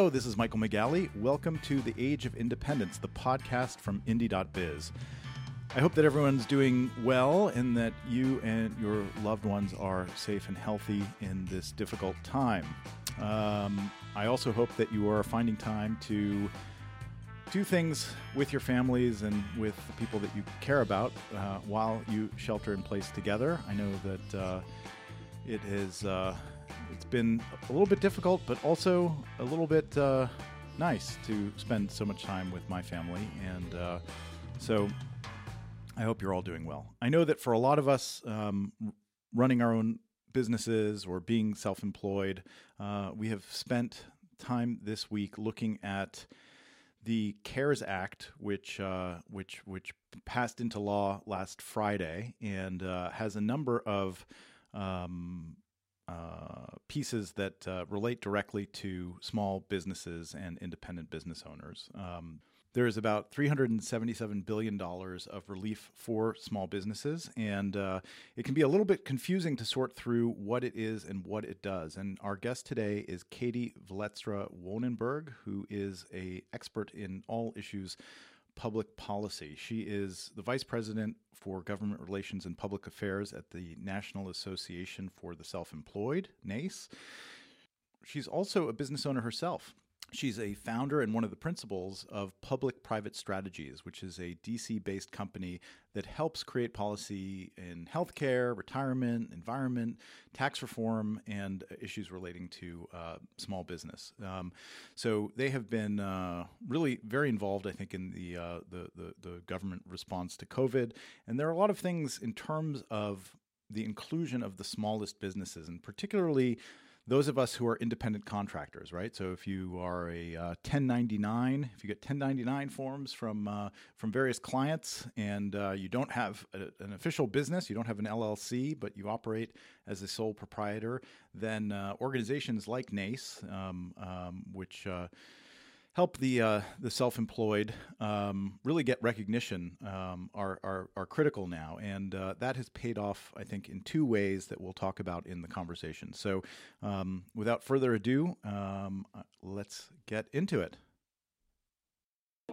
Hello, this is Michael McGalley. Welcome to The Age of Independence, the podcast from Indie.biz. I hope that everyone's doing well and that you and your loved ones are safe and healthy in this difficult time. Um, I also hope that you are finding time to do things with your families and with the people that you care about uh, while you shelter in place together. I know that uh, it is uh, it's been a little bit difficult, but also a little bit uh, nice to spend so much time with my family, and uh, so I hope you're all doing well. I know that for a lot of us, um, running our own businesses or being self-employed, uh, we have spent time this week looking at the CARES Act, which uh, which which passed into law last Friday and uh, has a number of um, uh, pieces that uh, relate directly to small businesses and independent business owners. Um, there is about $377 billion of relief for small businesses, and uh, it can be a little bit confusing to sort through what it is and what it does. And our guest today is Katie Vlietstra Wonnenberg, who is a expert in all issues public policy. She is the vice president for government relations and public affairs at the National Association for the Self Employed, NASE. She's also a business owner herself. She's a founder and one of the principals of Public Private Strategies, which is a DC based company that helps create policy in healthcare, retirement, environment, tax reform, and issues relating to uh, small business. Um, so they have been uh, really very involved, I think, in the, uh, the, the, the government response to COVID. And there are a lot of things in terms of the inclusion of the smallest businesses, and particularly those of us who are independent contractors, right? So if you are a uh, 1099, if you get 1099 forms from uh, from various clients, and uh, you don't have a, an official business, you don't have an LLC, but you operate as a sole proprietor, then uh, organizations like NASE, um, um, which uh, help the uh, the self-employed um, really get recognition um, are, are, are critical now, and uh, that has paid off, I think, in two ways that we'll talk about in the conversation. So, um, without further ado, um, let's get into it.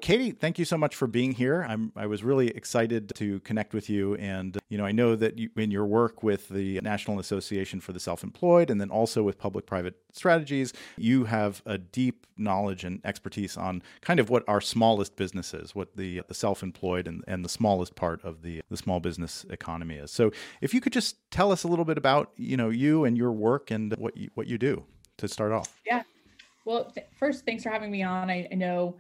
Katie, thank you so much for being here. I'm, I was really excited to connect with you. And, you know, I know that you, in your work with the National Association for the Self Employed and then also with public private strategies, you have a deep knowledge and expertise on kind of what our smallest businesses, what the, the self employed and, and the smallest part of the, the small business economy is. So if you could just tell us a little bit about, you know, you and your work and what you, what you do to start off. Yeah. Well, th- first, thanks for having me on. I, I know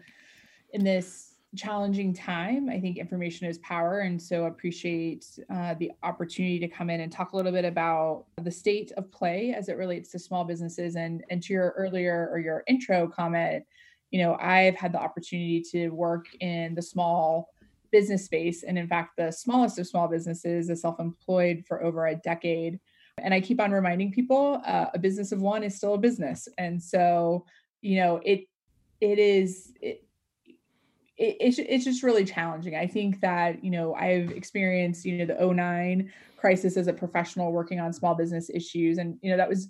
in this challenging time. I think information is power. And so appreciate uh, the opportunity to come in and talk a little bit about the state of play as it relates to small businesses. And, and to your earlier or your intro comment, you know, I've had the opportunity to work in the small business space. And in fact, the smallest of small businesses is self employed for over a decade. And I keep on reminding people uh, a business of one is still a business. And so, you know, it, it is, it, it, it's, it's just really challenging. I think that, you know, I've experienced, you know, the 09 crisis as a professional working on small business issues. And, you know, that was,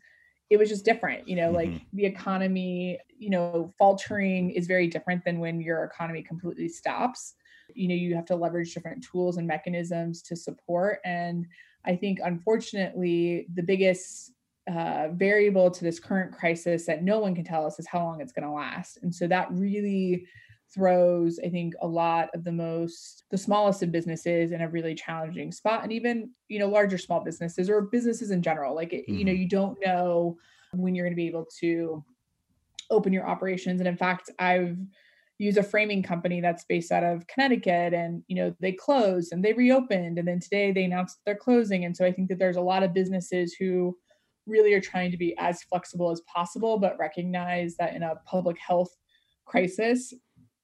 it was just different, you know, mm-hmm. like the economy, you know, faltering is very different than when your economy completely stops. You know, you have to leverage different tools and mechanisms to support. And I think, unfortunately, the biggest uh, variable to this current crisis that no one can tell us is how long it's going to last. And so that really throws i think a lot of the most the smallest of businesses in a really challenging spot and even you know larger small businesses or businesses in general like it, mm-hmm. you know mm-hmm. you don't know when you're going to be able to open your operations and in fact i've used a framing company that's based out of connecticut and you know they closed and they reopened and then today they announced they're closing and so i think that there's a lot of businesses who really are trying to be as flexible as possible but recognize that in a public health crisis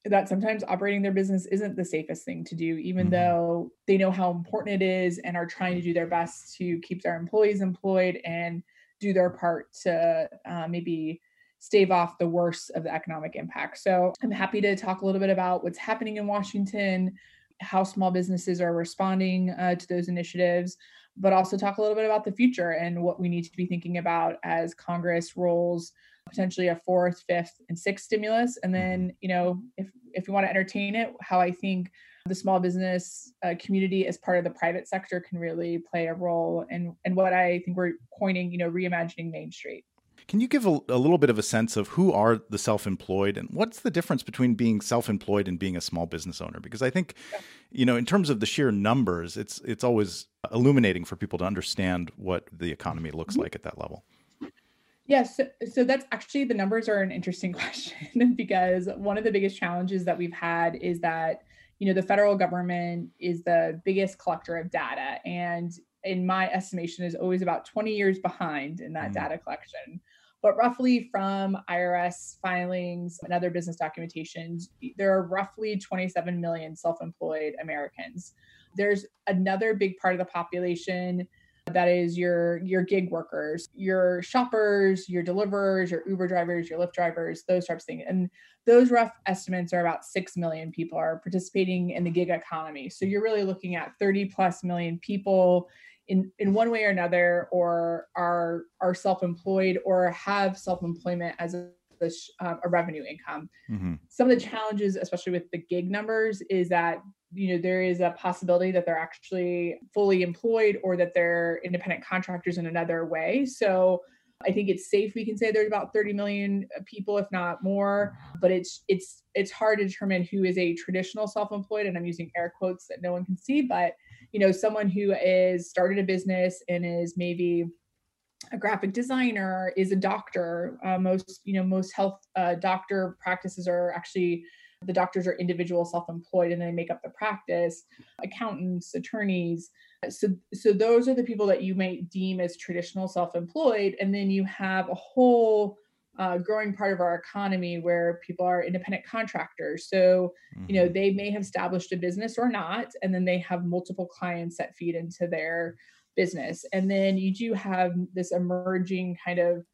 that sometimes operating their business isn't the safest thing to do, even mm-hmm. though they know how important it is and are trying to do their best to keep their employees employed and do their part to uh, maybe stave off the worst of the economic impact. So I'm happy to talk a little bit about what's happening in Washington, how small businesses are responding uh, to those initiatives, but also talk a little bit about the future and what we need to be thinking about as Congress rolls potentially a fourth, fifth, and sixth stimulus. And then, you know, if if we want to entertain it, how I think the small business uh, community as part of the private sector can really play a role and and what I think we're coining, you know, reimagining Main Street. Can you give a, a, little bit of a sense of who are the self-employed and what's the difference between being self-employed and being a small business owner? Because I think, you know, in terms of the sheer numbers, it's it's always illuminating for people to understand what the economy looks mm-hmm. like at that level. Yes, so, so that's actually the numbers are an interesting question because one of the biggest challenges that we've had is that you know the federal government is the biggest collector of data. And in my estimation is always about 20 years behind in that mm. data collection. But roughly from irs filings and other business documentations there are roughly 27 million self-employed americans. There's another big part of the population that is your your gig workers your shoppers your deliverers your uber drivers your lyft drivers those types of things and those rough estimates are about 6 million people are participating in the gig economy so you're really looking at 30 plus million people in in one way or another or are are self-employed or have self-employment as a uh, a revenue income. Mm-hmm. Some of the challenges, especially with the gig numbers, is that you know there is a possibility that they're actually fully employed or that they're independent contractors in another way. So I think it's safe we can say there's about 30 million people, if not more. But it's it's it's hard to determine who is a traditional self-employed, and I'm using air quotes that no one can see, but you know someone who is started a business and is maybe a graphic designer is a doctor uh, most you know most health uh, doctor practices are actually the doctors are individual self-employed and they make up the practice accountants attorneys so so those are the people that you might deem as traditional self-employed and then you have a whole uh, growing part of our economy where people are independent contractors. So, mm-hmm. you know, mm-hmm. they may have established a business or not, and then they have multiple clients that feed into their business. And then you do have this emerging kind of,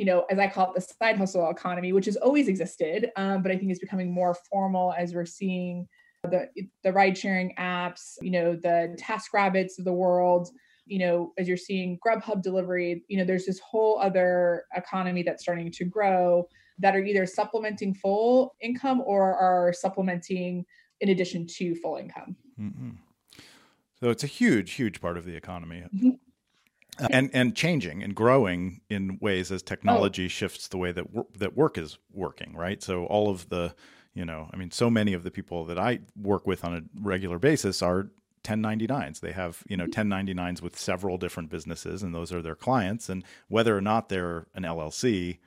you know, as I call it, the side hustle economy, which has always existed, um, but I think is becoming more formal as we're seeing the the ride sharing apps, you know, the TaskRabbits of the world you know, as you're seeing Grubhub delivery, you know, there's this whole other economy that's starting to grow that are either supplementing full income or are supplementing in addition to full income. Mm-hmm. So it's a huge, huge part of the economy. Mm-hmm. Uh, and and changing and growing in ways as technology oh. shifts the way that that work is working, right? So all of the, you know, I mean, so many of the people that I work with on a regular basis are 1099s. They have, you know, 1099s mm-hmm. with several different businesses and those are their clients and whether or not they're an LLC,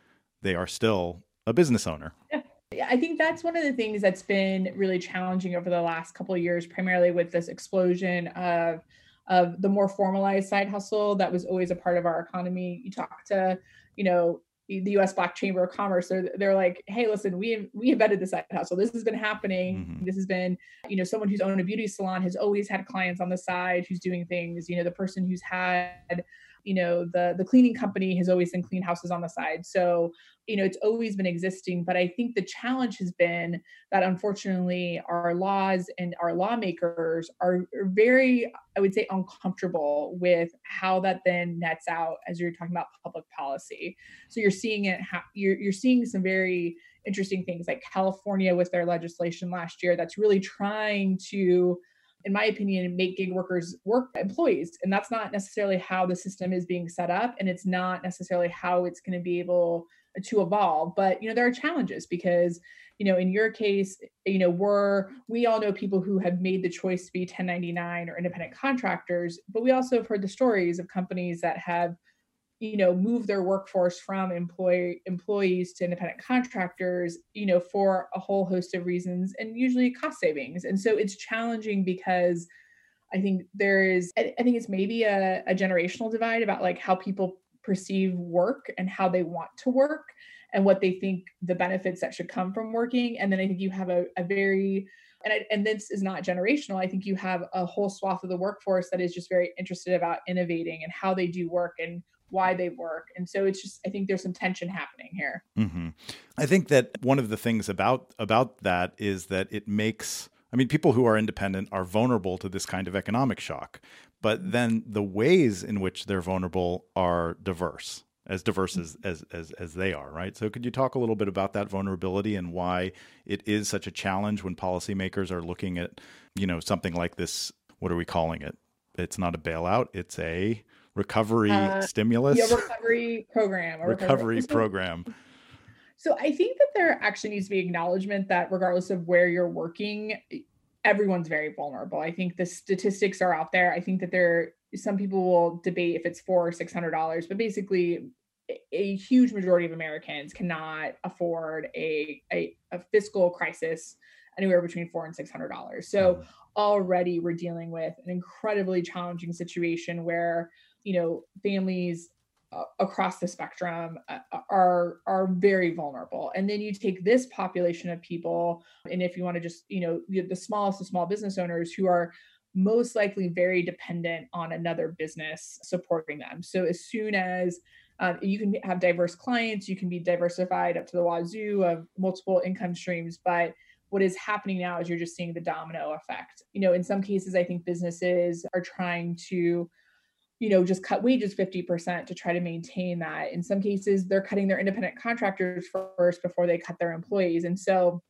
they are still a business owner. Yeah. I think that's one of the things that's been really challenging over the last couple of years, primarily with this explosion of of the more formalized side hustle that was always a part of our economy. You talk to, you know, the U.S. Black Chamber of Commerce, they're they're like, hey, listen, we we invented this side hustle. This has been happening. Mm-hmm. This has been, you know, someone who's owned a beauty salon has always had clients on the side who's doing things. You know, the person who's had you know the the cleaning company has always been clean houses on the side. So you know it's always been existing but i think the challenge has been that unfortunately our laws and our lawmakers are very i would say uncomfortable with how that then nets out as you're talking about public policy. So you're seeing it ha- you're, you're seeing some very interesting things like california with their legislation last year that's really trying to in my opinion, make gig workers work employees. And that's not necessarily how the system is being set up. And it's not necessarily how it's going to be able to evolve. But, you know, there are challenges because, you know, in your case, you know, we're, we all know people who have made the choice to be 1099 or independent contractors, but we also have heard the stories of companies that have you know move their workforce from employee employees to independent contractors you know for a whole host of reasons and usually cost savings. And so it's challenging because i think there is i, think it's maybe a, a generational divide about like how people perceive work and how they want to work and what they think the benefits that should come from working. And then i think you have a, a very and, I, and this is not generational. I think you have a whole swath of the workforce that is just very interested about innovating and how they do work and why they work. And so it's just I think there's some tension happening here. Mm-hmm. I think that one of the things about about that is that it makes I mean, people who are independent are vulnerable to this kind of economic shock, but then the ways in which they're vulnerable are diverse, as diverse as, as, as, as they are, right? So, could you talk a little bit about that vulnerability and why it is such a challenge when policymakers are looking at, you know, something like this? What are we calling it? It's not a bailout, it's a recovery uh, stimulus. Yeah, recovery program. recovery, recovery program. So I think that there actually needs to be acknowledgement that regardless of where you're working, everyone's very vulnerable. I think the statistics are out there. I think that there some people will debate if it's four or six hundred dollars, but basically a huge majority of Americans cannot afford a, a, a fiscal crisis anywhere between four and six hundred dollars. So mm-hmm. already we're dealing with an incredibly challenging situation where you know families uh, across the spectrum uh, uh, are are very vulnerable. And then you take this population of people and if you want to just you know the, smallest of small business owners who are most likely very dependent on another business supporting them. So as soon as um, you can have diverse clients you can be diversified up to the wazoo of multiple income streams but what is happening now is you're just seeing the domino effect. You know in some cases i think businesses are trying to you know, just cut wages 50% to try to maintain that. In some cases, they're cutting their independent contractors first before they cut their employees. And so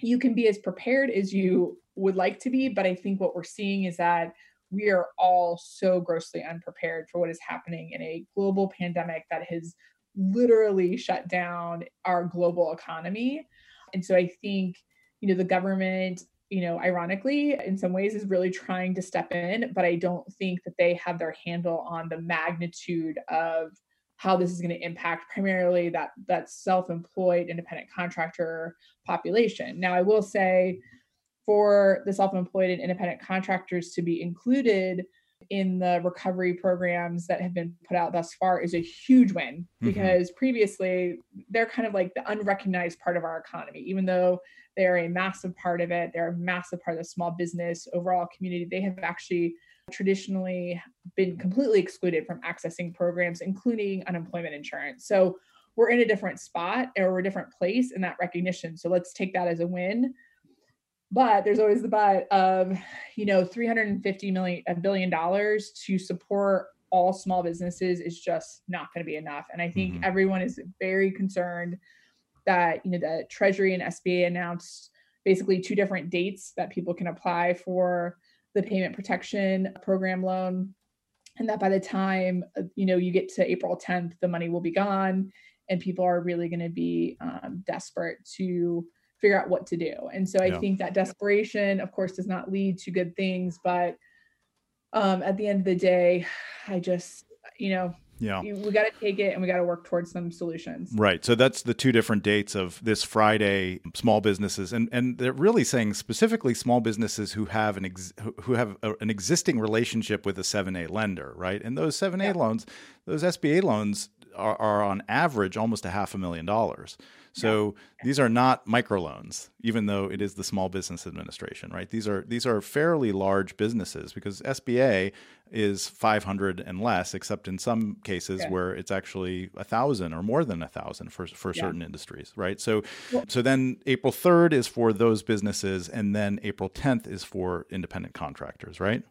you can be as prepared as you would like to be. But I think what we're seeing is that we are all so grossly unprepared for what is happening in a global pandemic that has literally shut down our global economy. And so I think, you know, the government you know, ironically, in some ways, is really trying to step in, but I don't think that they have their handle on the magnitude of how this is going to impact primarily that that self-employed independent contractor population. Now, I will say for the self-employed and independent contractors to be included in the recovery programs that have been put out thus far is a huge win mm-hmm. because previously they're kind of like the unrecognized part of our economy even though they're a massive part of it. They're a massive part of the small business overall community. They have actually traditionally been completely excluded from accessing programs, including unemployment insurance. So we're in a different spot or a different place in that recognition. So let's take that as a win. But there's always the but of, you know, 350 million, a billion dollars to support all small businesses is just not going to be enough. And I think mm-hmm. everyone is very concerned that you know the Treasury and SBA announced basically two different dates that people can apply for the payment protection program loan and that by the time uh, you know you get to april 10th the money will be gone and people are really going to be um, desperate to figure out what to do and so i yeah. think that desperation of course does not lead to good things but um, at the end of the day i just you know yeah we got to take it and we got to work towards some solutions right so that's the two different dates of this friday small businesses and and they're really saying specifically small businesses who have an ex, who have a, an existing relationship with a 7a lender right and those 7a yeah. loans those sba loans are, are on average almost a half a million dollars so yeah. these are not microloans, even though it is the Small Business Administration, right? These are these are fairly large businesses because SBA is 500 and less, except in some cases yeah. where it's actually a thousand or more than a thousand for for yeah. certain industries, right? So well, so then April 3rd is for those businesses, and then April 10th is for independent contractors, right?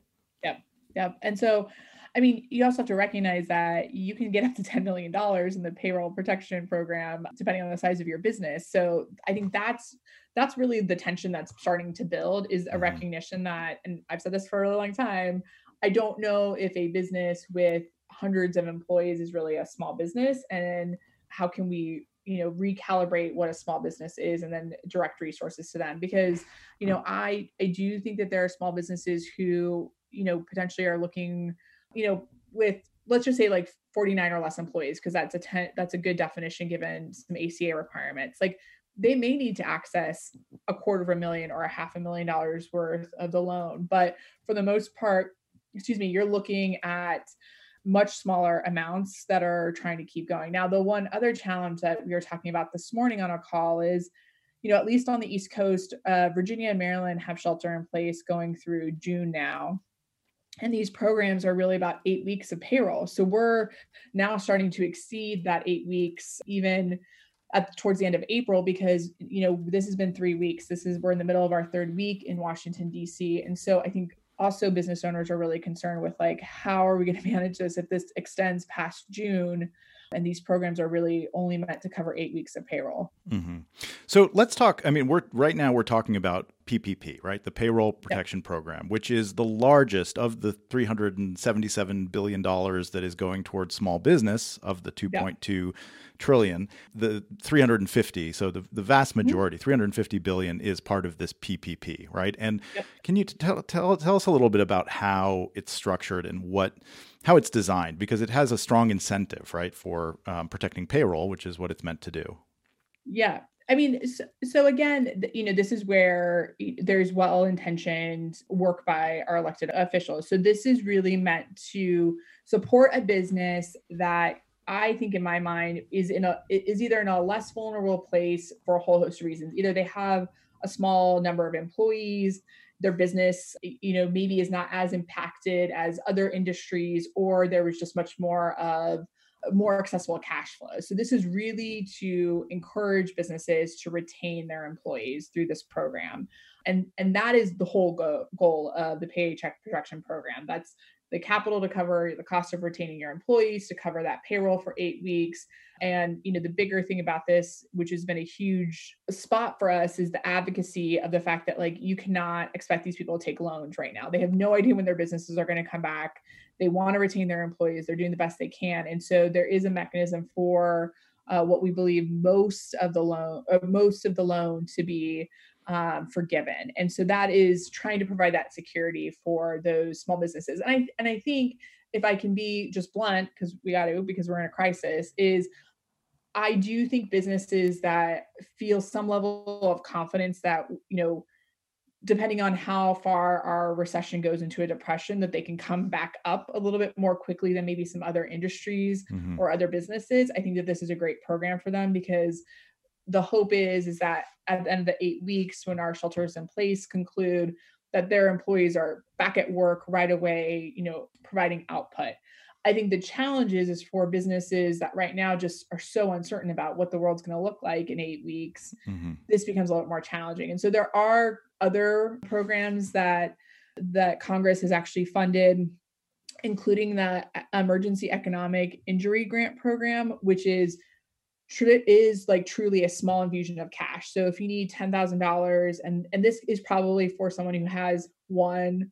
Yep, yep. And so I mean, you also have to recognize that you can get up to $10 million in the payroll protection program, depending on the size of your business. So I think that's that's really the tension that's starting to build is a mm-hmm. recognition that, and I've said this for a really long time, I don't know if a business with hundreds of employees is really a small business and how can we you know recalibrate what a small business is and then direct resources to them because you know i i do think that there are small businesses who you know potentially are looking you know, with let's just say like 49 or less employees, because that's a ten, that's a good definition given some ACA requirements. Like they may need to access a quarter of a million or a half a million dollars worth of the loan. But for the most part, excuse me, you're looking at much smaller amounts that are trying to keep going. Now, the one other challenge that we were talking about this morning on our call is, you know, at least on the East Coast, uh, Virginia and Maryland have shelter in place going through June now and these programs are really about eight weeks of payroll so we're now starting to exceed that eight weeks even at towards the end of April because you know this has been three weeks. This is we're in the middle of our third week in Washington D.C. and so I think also business owners are really concerned with like how are we going to manage this if this extends past June and these programs are really only meant to cover eight weeks of payroll. Mm-hmm. So let's talk. I mean, we're right now we're talking about PPP, right? The Payroll Protection yep. Program, which is the largest of the 377 billion dollars that is going towards small business of the 2.2 yep. trillion. The 350, so the, the vast mm-hmm. majority, mm-hmm. 350 billion, is part of this PPP, right? And yep. can you tell, tell tell us a little bit about how it's structured and what how it's designed because it has a strong incentive, right, for um, protecting payroll, which is what it's meant to do. Yeah. I mean, so, so, again, you know, this is where there's well intentioned work by our elected officials. So this is really meant to support a business that I think, in my mind, is in a is either in a less vulnerable place for a whole host of reasons. Either they have a small number of employees, their business you know maybe is not as impacted as other industries or there was just much more of more accessible cash flow. So this is really to encourage businesses to retain their employees through this program. And and that is the whole go- goal of the paycheck protection program. That's the capital to cover the cost of retaining your employees to cover that payroll for 8 weeks. And you know the bigger thing about this which has been a huge spot for us is the advocacy of the fact that like you cannot expect these people to take loans right now. They have no idea when their businesses are going to come back. They want to retain their employees. They're doing the best they can. And so there is a mechanism for uh, what we believe most of the loan uh, most of the loan to be um, forgiven and so that is trying to provide that security for those small businesses and i and i think if I can be just blunt, because we got to, because we're in a crisis, is I do think businesses that feel some level of confidence that, you know, depending on how far our recession goes into a depression, that they can come back up a little bit more quickly than maybe some other industries mm-hmm. or other businesses. I think that this is a great program for them because the hope is is that at the end of the eight weeks when our shelters in place conclude that their employees are back at work right away you know providing output I think the challenge is, is for businesses that right now just are so uncertain about what the world's going to look like in eight weeks. Mm-hmm. This becomes a lot more challenging. And so there are other programs that that Congress has actually funded, including the Emergency Economic Injury Grant Program, which is is like truly a small infusion of cash. So if you need ten thousand dollars, and and this is probably for someone who has one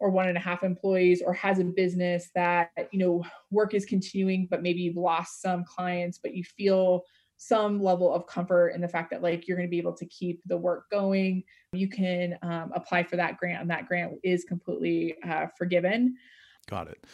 or one and a half employees or has a business that you know work is continuing but maybe you've lost some clients but you feel some level of comfort in the fact that like you're going to be able to keep the work going you can um, apply for that grant and that grant is completely uh, forgiven got it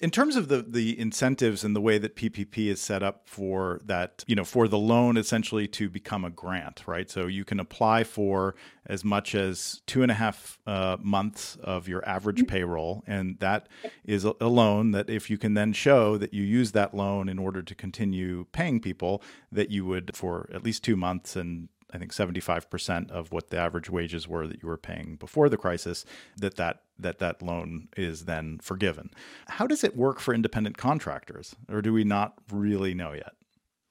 in terms of the the incentives and the way that PPP is set up for that, you know, for the loan essentially to become a grant, right? So you can apply for as much as two and a half uh, months of your average mm-hmm. payroll, and that is a, a loan that if you can then show that you use that loan in order to continue paying people, that you would for at least two months and I think 75% of what the average wages were that you were paying before the crisis, that that, that, that loan is then forgiven. How does it work for independent contractors, or do we not really know yet?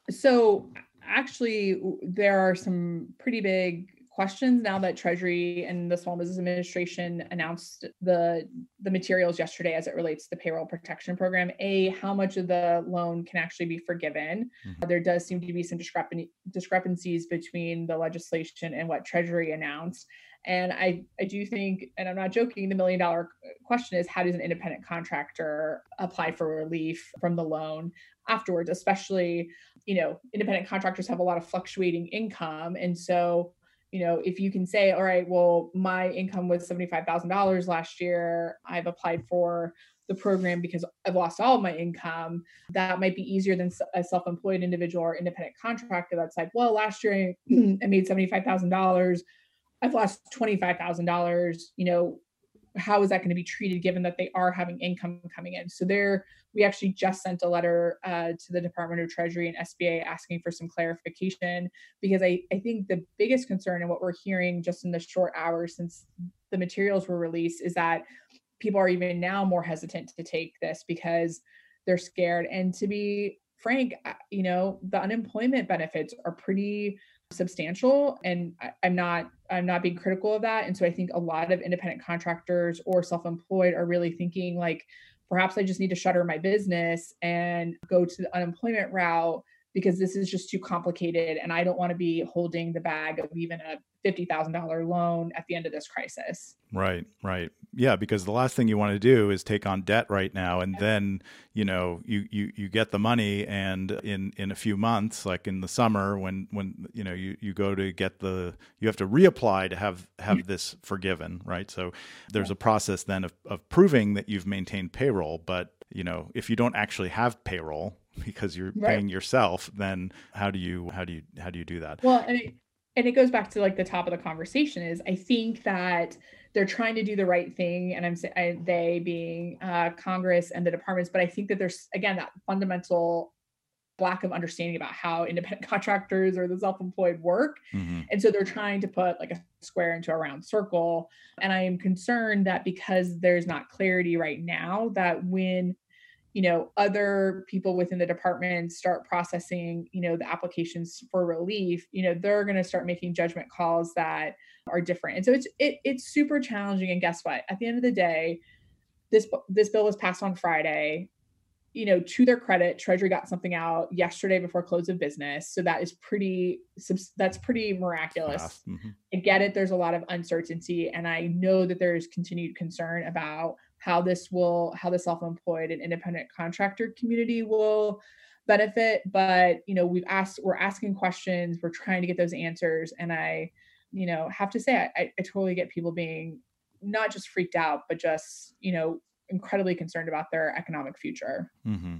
So, actually, there are some pretty big questions now that Treasury and the Small Business Administration announced the the materials yesterday as it relates to the payroll protection program. A, how much of the loan can actually be forgiven? Mm-hmm. There does seem to be some discrepan- discrepancies between the legislation and what Treasury announced. And I, I do think, and I'm not joking, the million dollar question is how does an independent contractor apply for relief from the loan afterwards, especially, you know, independent contractors have a lot of fluctuating income. And so you know, if you can say, all right, well, my income was $75,000 last year, I've applied for the program because I've lost all of my income, that might be easier than a self employed individual or independent contractor that's like, well, last year I made $75,000. I've lost $25,000. You know, how is that going to be treated given that they are having income coming in? So there, we actually just sent a letter uh, to the Department of Treasury and SBA asking for some clarification because I, I think the biggest concern and what we're hearing just in the short hours since the materials were released is that people are even now more hesitant to take this because they're scared. And to be frank, you know, the unemployment benefits are pretty substantial and I, i'm not i'm not being critical of that. And so i think a lot of independent contractors or self-employed are really thinking like perhaps i just need to shutter my business and go to the unemployment route because this is just too complicated and I don't want to be holding the bag of even a $50,000 loan at the end of this crisis. Right, right. Yeah, because the last thing you want to do is take on debt right now and then, you know, you you you get the money and in in a few months like in the summer when when you know you you go to get the you have to reapply to have have this forgiven, right? So there's a process then of of proving that you've maintained payroll, but you know, if you don't actually have payroll, because you're right. paying yourself, then how do you how do you how do you do that? Well, and it, and it goes back to like the top of the conversation is I think that they're trying to do the right thing, and I'm saying they being uh, Congress and the departments, but I think that there's again that fundamental lack of understanding about how independent contractors or the self-employed work mm-hmm. and so they're trying to put like a square into a round circle and i am concerned that because there's not clarity right now that when you know other people within the department start processing you know the applications for relief you know they're going to start making judgment calls that are different. And so it's it, it's super challenging and guess what? At the end of the day this this bill was passed on friday. You know to their credit treasury got something out yesterday before close of business. So that is pretty that's pretty miraculous. Mm-hmm. i get it there's a lot of uncertainty and i know that there's continued concern about how this will how the self-employed and independent contractor community will benefit but you know we've asked we're asking questions we're trying to get those answers and i you know have to say i, I totally get people being not just freaked out but just you know incredibly concerned about their economic future mm-hmm.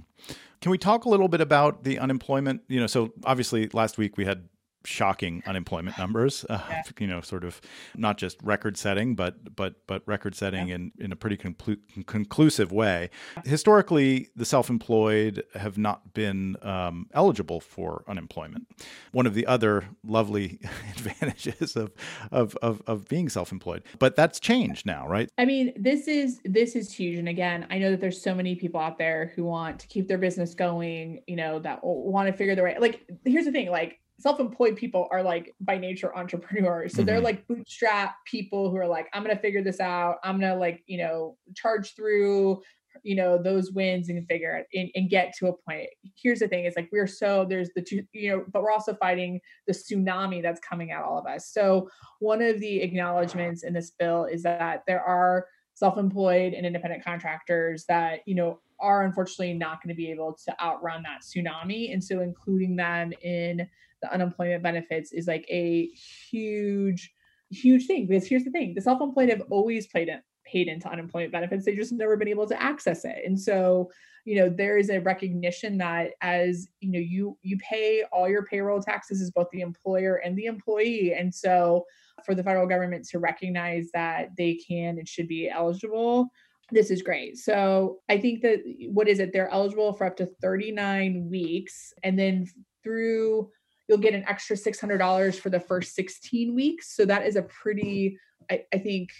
can we talk a little bit about the unemployment you know so obviously last week we had shocking unemployment numbers. Uh, yeah. You know, sort of not just record setting, but but but record setting yeah. in in a pretty conclu- conclusive way. Historically, the self-employed have not been um, eligible for unemployment. One of the other lovely advantages of, of of of being self-employed, but that's changed now, right? I mean, this is this is huge. And again, I know that there's so many people out there who want to keep their business going. You know, that want to figure the right. Like, here's the thing, like self-employed people are like by nature entrepreneurs. So mm-hmm. they're like bootstrap people who are like i'm gonna figure this out. I'm gonna like you know charge through you know those wins and figure it and, and get to a point. Here's the thing it's like we're so there's the two you know but we're also fighting the tsunami that's coming at all of us. So one of the acknowledgments in this bill is that there are self-employed and independent contractors that you know are unfortunately not going to be able to outrun that tsunami and so including them in the unemployment benefits is like a huge, huge thing. Because here's the thing: the self-employed have always played it paid into unemployment benefits. They've just never been able to access it. And so, you know, there is a recognition that as you know, you you pay all your payroll taxes as both the employer and the employee. And so for the federal government to recognize that they can and should be eligible this is great. So I think that what is it? They're eligible for up to 39 weeks. And then through you'll get an extra $600 for the first 16 weeks. So that is a pretty, I, I think,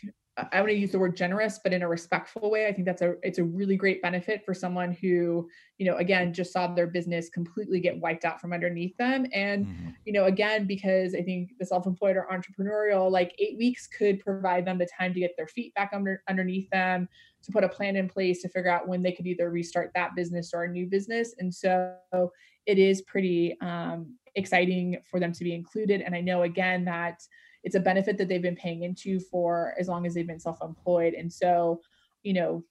I want to use the word generous, but in a respectful way. I think that's a it's a really great benefit for someone who, you know, again, just saw their business completely get wiped out from underneath them. And, mm-hmm. you know, again, because I think the self-employed or entrepreneurial, like eight weeks could provide them the time to get their feet back under underneath them, to put a plan in place to figure out when they could either restart that business or a new business. And so it is pretty um, exciting for them to be included. And I know again that it's a benefit that they've been paying into for as long as they've been self-employed. And so, you know,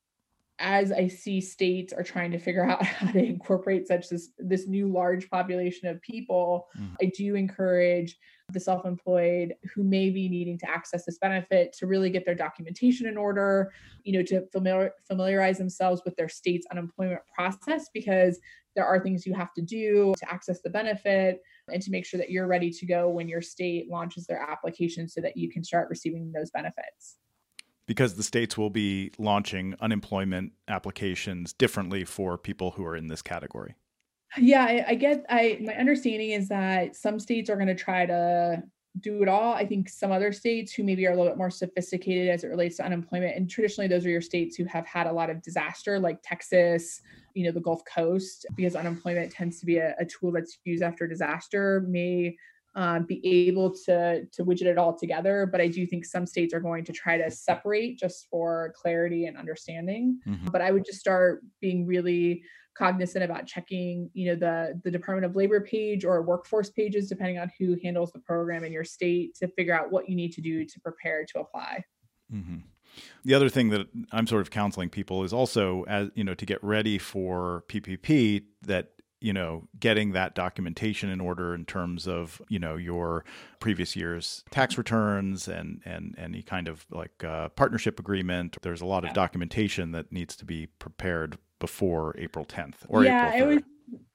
as I see states are trying to figure out how to incorporate such this this new large population of people, mm. I do encourage the self-employed who may be needing to access this benefit to really get their documentation in order, you know, to familiar, familiarize themselves with their state's unemployment process because there are things you have to do to access the benefit and to make sure that you're ready to go when your state launches their application so that you can start receiving those benefits. Because the states will be launching unemployment applications differently for people who are in this category. Yeah, I, I get. I my understanding is that some states are going to try to do it all. I think some other states who maybe are a little bit more sophisticated as it relates to unemployment, and traditionally those are your states who have had a lot of disaster, like Texas, you know the Gulf Coast because unemployment tends to be a, a tool that's used after disaster may um, be able to to widget it all together. But I do think some states are going to try to separate just for clarity and understanding. Mm-hmm. But I would just start being really cognizant about checking, you know, the the Department of Labor page or workforce pages, depending on who handles the program in your state, to figure out what you need to do to prepare to apply. Mm-hmm. The other thing that I'm sort of counseling people is also as you know to get ready for PPP that you know getting that documentation in order in terms of you know your previous year's tax returns and and any kind of like uh, partnership agreement there's a lot of documentation that needs to be prepared before april 10th or yeah april 3rd. it was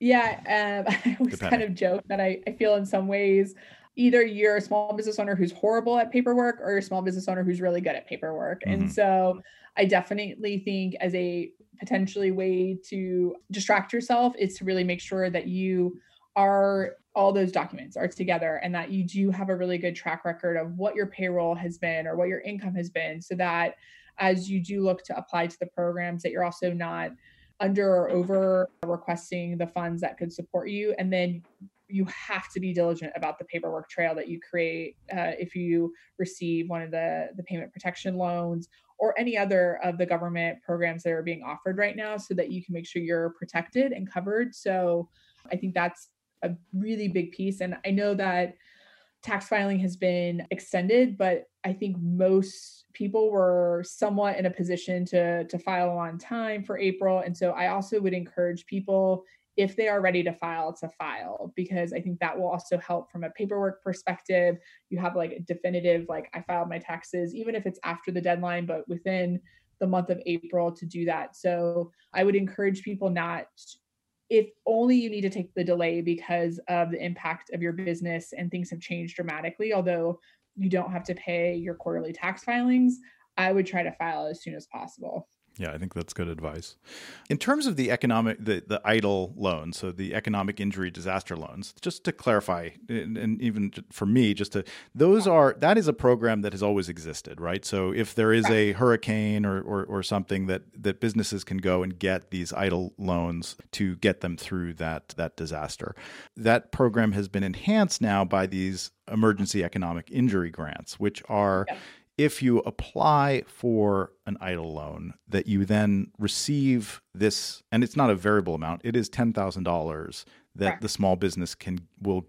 yeah um, i always Depending. kind of joke that I, I feel in some ways either you're a small business owner who's horrible at paperwork or you're a small business owner who's really good at paperwork. Mm-hmm. And so I definitely think as a potentially way to distract yourself is to really make sure that you are all those documents are together and that you do have a really good track record of what your payroll has been or what your income has been so that as you do look to apply to the programs that you're also not under or over requesting the funds that could support you and then you have to be diligent about the paperwork trail that you create uh, if you receive one of the the payment protection loans or any other of the government programs that are being offered right now so that you can make sure you're protected and covered. So i think that's a really big piece. And i know that tax filing has been extended but i think most people were somewhat in a position to to file on time for april. And so i also would encourage people if they are ready to file to file because i think that will also help from a paperwork perspective. You have like a definitive like i filed my taxes even if it's after the deadline but within the month of april to do that. So i would encourage people not if only you need to take the delay because of the impact of your business and things have changed dramatically although you don't have to pay your quarterly tax filings i would try to file as soon as possible yeah, I think that's good advice. In terms of the economic, the, the EIDL loans, so the economic injury disaster loans, just to clarify, and, and, even for me, just to, those are, that is a program that has always existed, right? So if there is a hurricane or, or, or something that, that businesses can go and get these EIDL loans to get them through that, that disaster. That program has been enhanced now by these emergency economic injury grants, which are, if you apply for an EIDL loan that you then receive this and it's not a variable amount it is $10,000 that the small business can will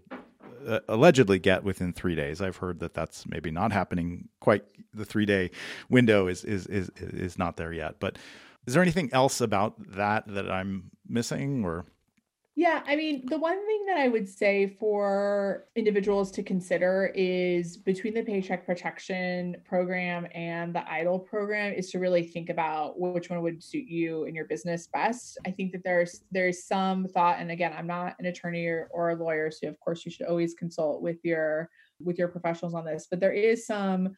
uh, allegedly get within 3 days. I've heard that that's maybe not happening quite the 3 day window is is is is not there yet. But is there anything else about that that i'm missing or yeah, I mean, the one thing that I would say for individuals to consider is between the Paycheck Protection Program and the EIDL program is to really think about which one would suit you and your business best. I think that there's there's some thought, and again, I'm not an attorney or, or a lawyer, so of course you should always consult with your with your professionals on this, but there is some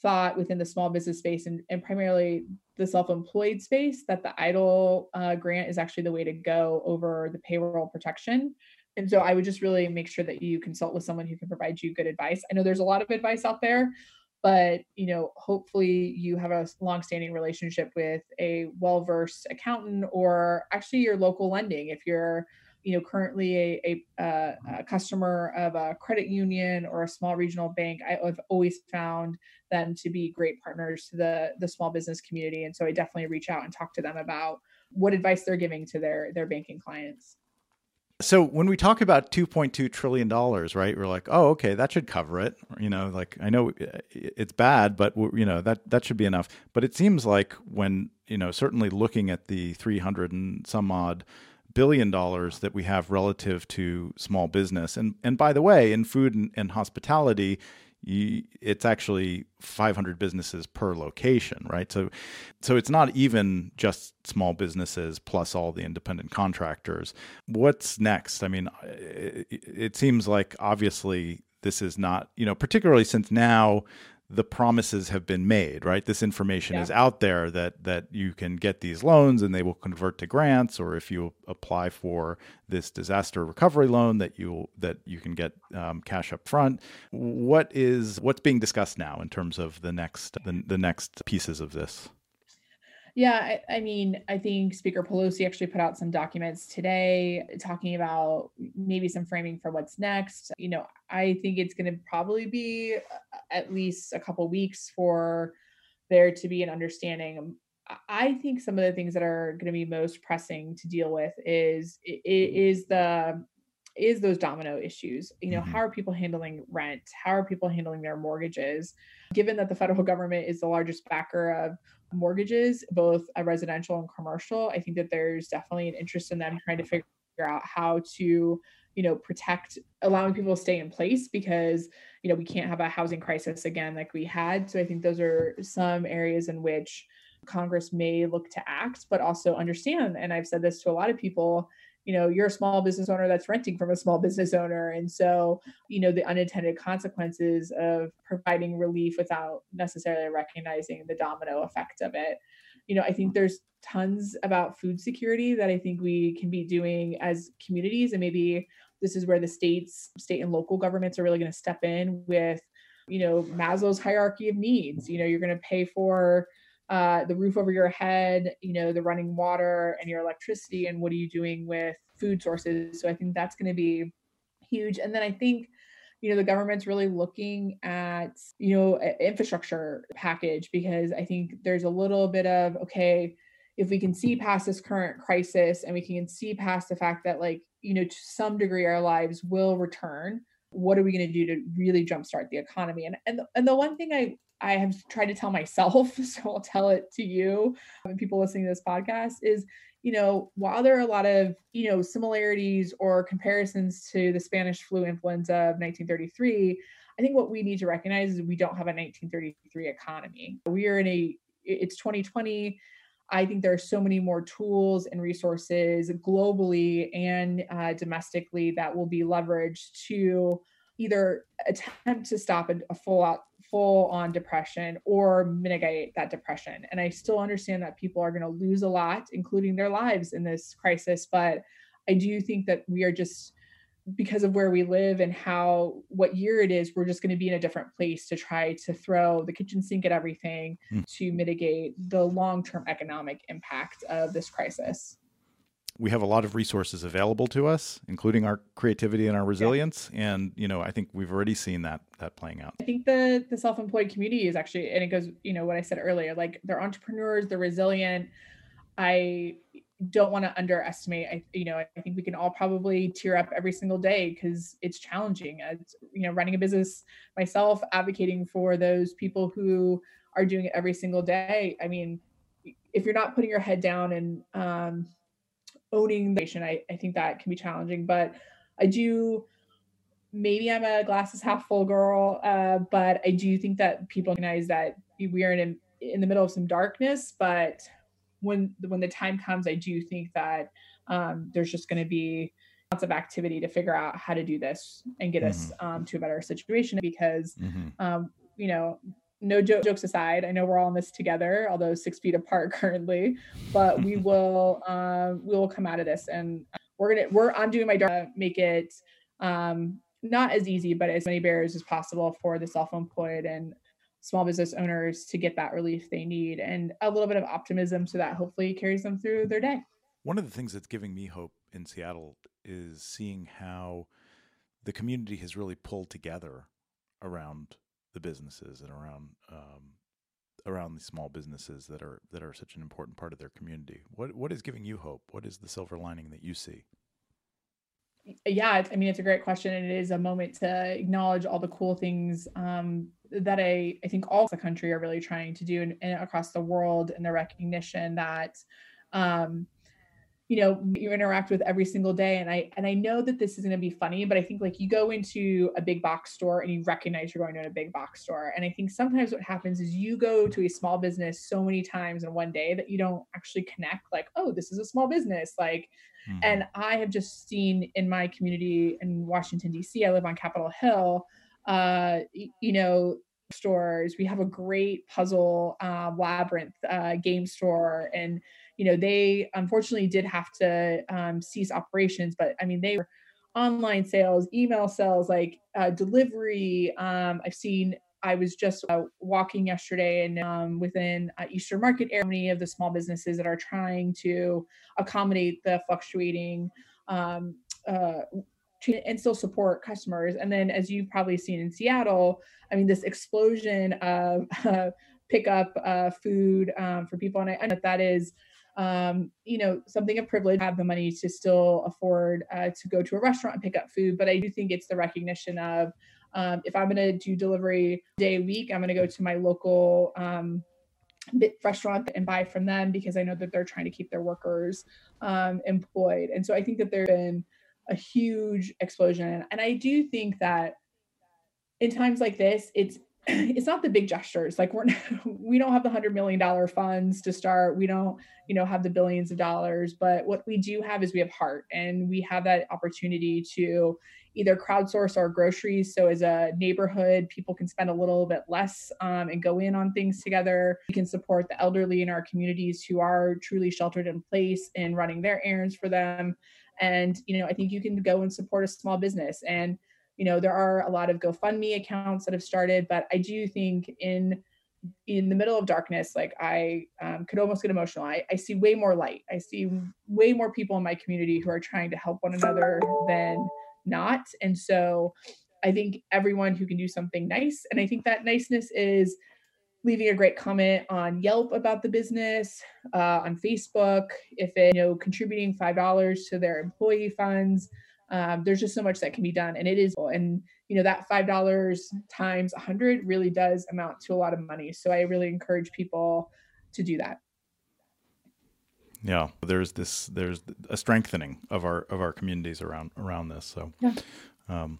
thought within the small business space and, and primarily the self-employed space that the EIDL uh, grant is actually the way to go over the payroll protection. And so i would just really make sure that you consult with someone who can provide you good advice. I know there's a lot of advice out there but you know hopefully you have a long-standing relationship with a well-versed accountant or actually your local lending if you're you know currently a, a, uh, a, mm-hmm. customer of a credit union or a small regional bank i've always found them to be great partners to the the small business community and so i definitely reach out and talk to them about what advice they're giving to their their banking clients. So when we talk about 2.2 trillion dollars right we're like oh okay that should cover it. You know like i know uh, it's bad but you know that that should be enough. But it seems like when you know certainly looking at the 300 and some odd billion dollars that we have relative to small business. And and by the way, in food and, and hospitality, you, it's actually 500 businesses per location, right? So, so it's not even just small businesses plus all the independent contractors. What's next? I mean, it, it seems like obviously this is not, you know, particularly since now the promises have been made, right? This information yeah. is out there that that you can get these loans and they will convert to grants, or if you apply for this disaster recovery loan, that you that you can get um, cash up front. What is what's being discussed now in terms of the next the, the next pieces of this? Yeah, I, I, mean, I think Speaker Pelosi actually put out some documents today talking about maybe some framing for what's next. You know, I think it's going to probably be uh, at least a couple weeks for there to be an understanding. I think some of the things that are going to be most pressing to deal with is is the is those domino issues. You know, mm-hmm. how are people handling rent? How are people handling their mortgages? Given that the federal government is the largest backer of mortgages, both a residential and commercial, I think that there's definitely an interest in them trying to figure out how to you know protect allowing people to stay in place because you know we can't have a housing crisis again like we had. So i think those are some areas in which congress may look to act but also understand and i've said this to a lot of people you know you're a small business owner that's renting from a small business owner. And so you know the unintended consequences of providing relief without necessarily recognizing the domino effect of it. You know i think there's tons about food security that i think we can be doing as communities. And maybe this is where the states state and local governments are really going to step in with you know maslow's hierarchy of needs. You know you're going to pay for uh, the roof over your head, you know, the running water and your electricity, and what are you doing with food sources? So I think that's going to be huge. And then I think, you know, the government's really looking at, you know, infrastructure package because I think there's a little bit of okay, if we can see past this current crisis and we can see past the fact that like you know to some degree our lives will return what are we going to do to really jumpstart the economy and and the, and the one thing i I have tried to tell myself, so I'll tell it to you and people listening to this podcast is, you know, while there are a lot of, you know, similarities or comparisons to the Spanish flu influenza of 1933, I think what we need to recognize is we don't have a 1933 economy. We are in a, it's 2020. I think there are so many more tools and resources globally and uh, domestically that will be leveraged to either attempt to stop a, a full out full on depression or mitigate that depression. And I still understand that people are going to lose a lot, including their lives in this crisis. But I do think that we are just, because of where we live and how, what year it is, we're just going to be in a different place to try to throw the kitchen sink at everything mm. to mitigate the long term economic impact of this crisis we have a lot of resources available to us, including our creativity and our resilience. Yeah. And you know, I think we've already seen that that playing out. I think the the self employed community is actually, and it goes, you know, what I said earlier, like they're entrepreneurs, they're resilient. I don't want to underestimate. I, you know, I think we can all probably tear up every single day because it's challenging. As you know, running a business myself, advocating for those people who are doing it every single day. I mean, if you're not putting your head down and um, owning the nation. I, I think that can be challenging, but I do maybe I'm a glasses half full girl, uh, but I do think that people recognize that we are in in the middle of some darkness. But when when the time comes, I do think that um, there's just going to be lots of activity to figure out how to do this and get mm-hmm. us um, to a better situation because mm-hmm. um, you know no jo- jokes aside, I know we're all in this together, although six feet apart currently, but we will um, we will come out of this, and we're gonna we're I'm doing my part make it um, not as easy, but as many barriers as possible for the self-employed and small business owners to get that relief they need, and a little bit of optimism so that hopefully carries them through their day. One of the things that's giving me hope in Seattle is seeing how the community has really pulled together around the businesses and around um, around these small businesses that are that are such an important part of their community. What what is giving you hope? What is the silver lining that you see? Yeah, I mean it's a great question, and it is a moment to acknowledge all the cool things um, that I I think all the country are really trying to do and, and across the world, and the recognition that. Um, you know you interact with every single day. And i and i know that this is going to be funny but i think like you go into a big box store and you recognize you're going to a big box store. And i think sometimes what happens is you go to a small business so many times in one day that you don't actually connect like oh this is a small business. Like mm-hmm. and i have just seen in my community in washington d.c i live on capitol hill uh you know stores. We have a great puzzle uh, labyrinth uh, game store. And you know, they unfortunately did have to um, cease operations, but I mean, they were online sales, email sales, like uh, delivery. Um, I've seen I was just uh, walking yesterday and um, within uh, Eastern Market area, many of the small businesses that are trying to accommodate the fluctuating um, uh, and still support customers. And then, as you've probably seen in Seattle, I mean, this explosion of uh, uh, food um, for people, and I know that, that is um, you know, something of privilege, have the money to still afford uh, to go to a restaurant and pick up food. But I do think it's the recognition of um, if I'm going to do delivery day a week, I'm going to go to my local um, restaurant and buy from them because I know that they're trying to keep their workers um, employed. And so I think that there's been a huge explosion. And I do think that in times like this, it's it's not the big gestures like we're we don't have the hundred million dollar funds to start we don't you know have the billions of dollars but what we do have is we have heart and we have that opportunity to either crowdsource our groceries so as a neighborhood people can spend a little bit less um, and go in on things together. We can support the elderly in our communities who are truly sheltered in place and running their errands for them. And you know i think you can go and support a small business and you know there are a lot of gofundme accounts that have started but i do think in in the middle of darkness like i um, could almost get emotional. I, I see way more light. I see way more people in my community who are trying to help one another than not. And so i think everyone who can do something nice and i think that niceness is leaving a great comment on Yelp about the business, uh, on Facebook, if it, you know, contributing $5 to their employee funds, um, there's just so much that can be done and it is and you know that five dollars times a hundred really does amount to a lot of money so i really encourage people to do that yeah there's this there's a strengthening of our of our communities around around this so yeah. um,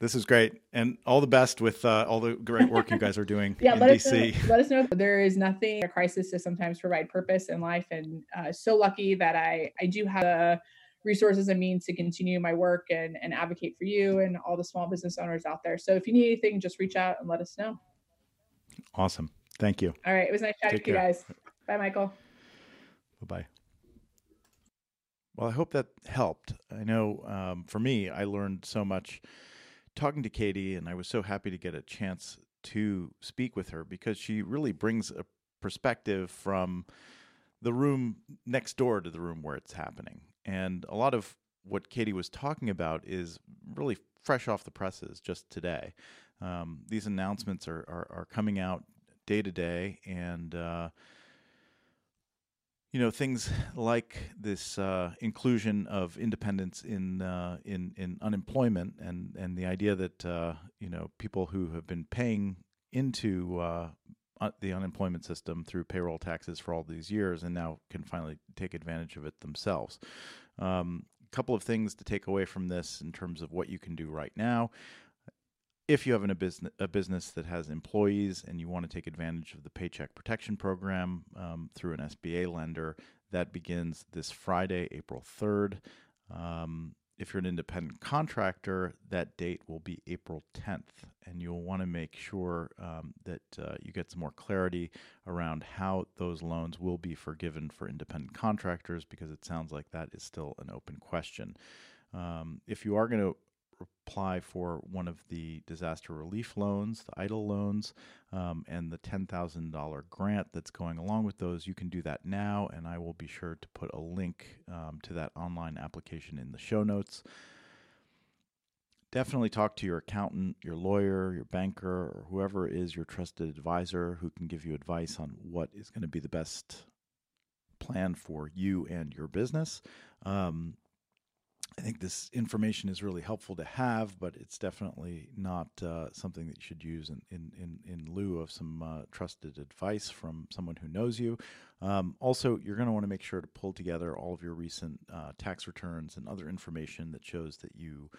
this is great and all the best with uh, all the great work you guys are doing yeah, in let DC. Us know, let us know there is nothing a crisis to sometimes provide purpose in life and uh, so lucky that I I do have a resources and means to continue my work and, and advocate for you and all the small business owners out there. So if you need anything, just reach out and let us know. Awesome. Thank you. All right. It was nice chatting with you guys. Bye, Michael. Bye bye. Well, I hope that helped. I know um, for me, I learned so much talking to Katie, and I was so happy to get a chance to speak with her because she really brings a perspective from the room next door to the room where it's happening. And a lot of what Katie was talking about is really fresh off the presses just today. Um, these announcements are, are, are, coming out day to day, and uh, you know things like this uh, inclusion of independence in uh, in in unemployment, and and the idea that uh, you know people who have been paying into uh, the unemployment system through payroll taxes for all these years and now can finally take advantage of it themselves. A um, couple of things to take away from this in terms of what you can do right now. If you have an, a, business, a business that has employees and you want to take advantage of the Paycheck Protection Program um, through an SBA lender, that begins this Friday, April 3rd. Um, if you're an independent contractor, that date will be April 10th, and you'll want to make sure um, that uh, you get some more clarity around how those loans will be forgiven for independent contractors because it sounds like that is still an open question. Um, if you are going to apply for one of the disaster relief loans, the EIDL loans, um, and the $10,000 grant that's going along with those, you can do that now. And I will be sure to put a link um, to that online application in the show notes. Definitely talk to your accountant, your lawyer, your banker, or whoever is your trusted advisor who can give you advice on what is going to be the best plan for you and your business. Um, I think this information is really helpful to have, but it's definitely not uh, something that you should use in, in, in, in lieu of some uh, trusted advice from someone who knows you. Um, also, you're going to want to make sure to pull together all of your recent uh, tax returns and other information that shows that you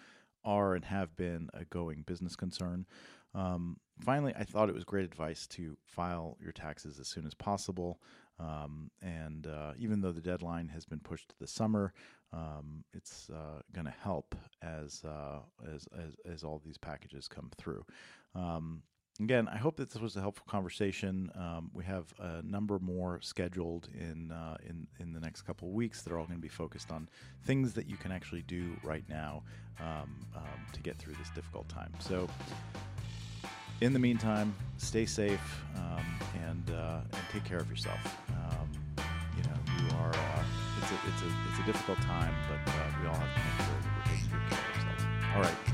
are and have been a going business concern. Um, finally, I thought it was great advice to file your taxes as soon as possible. Um, and uh, even though the deadline has been pushed to the summer, um, it's uh, going to help as, uh, as, as as all these packages come through. Um, again, I hope that this was a helpful conversation. Um, we have a number more scheduled in uh, in in the next couple of weeks that are all going to be focused on things that you can actually do right now um, um, to get through this difficult time. So in the meantime, stay safe um, and uh, and take care of yourself. You know, you are. It's a it's a it's a difficult time, but uh, we all have to make sure that we're taking good care of ourselves. All right.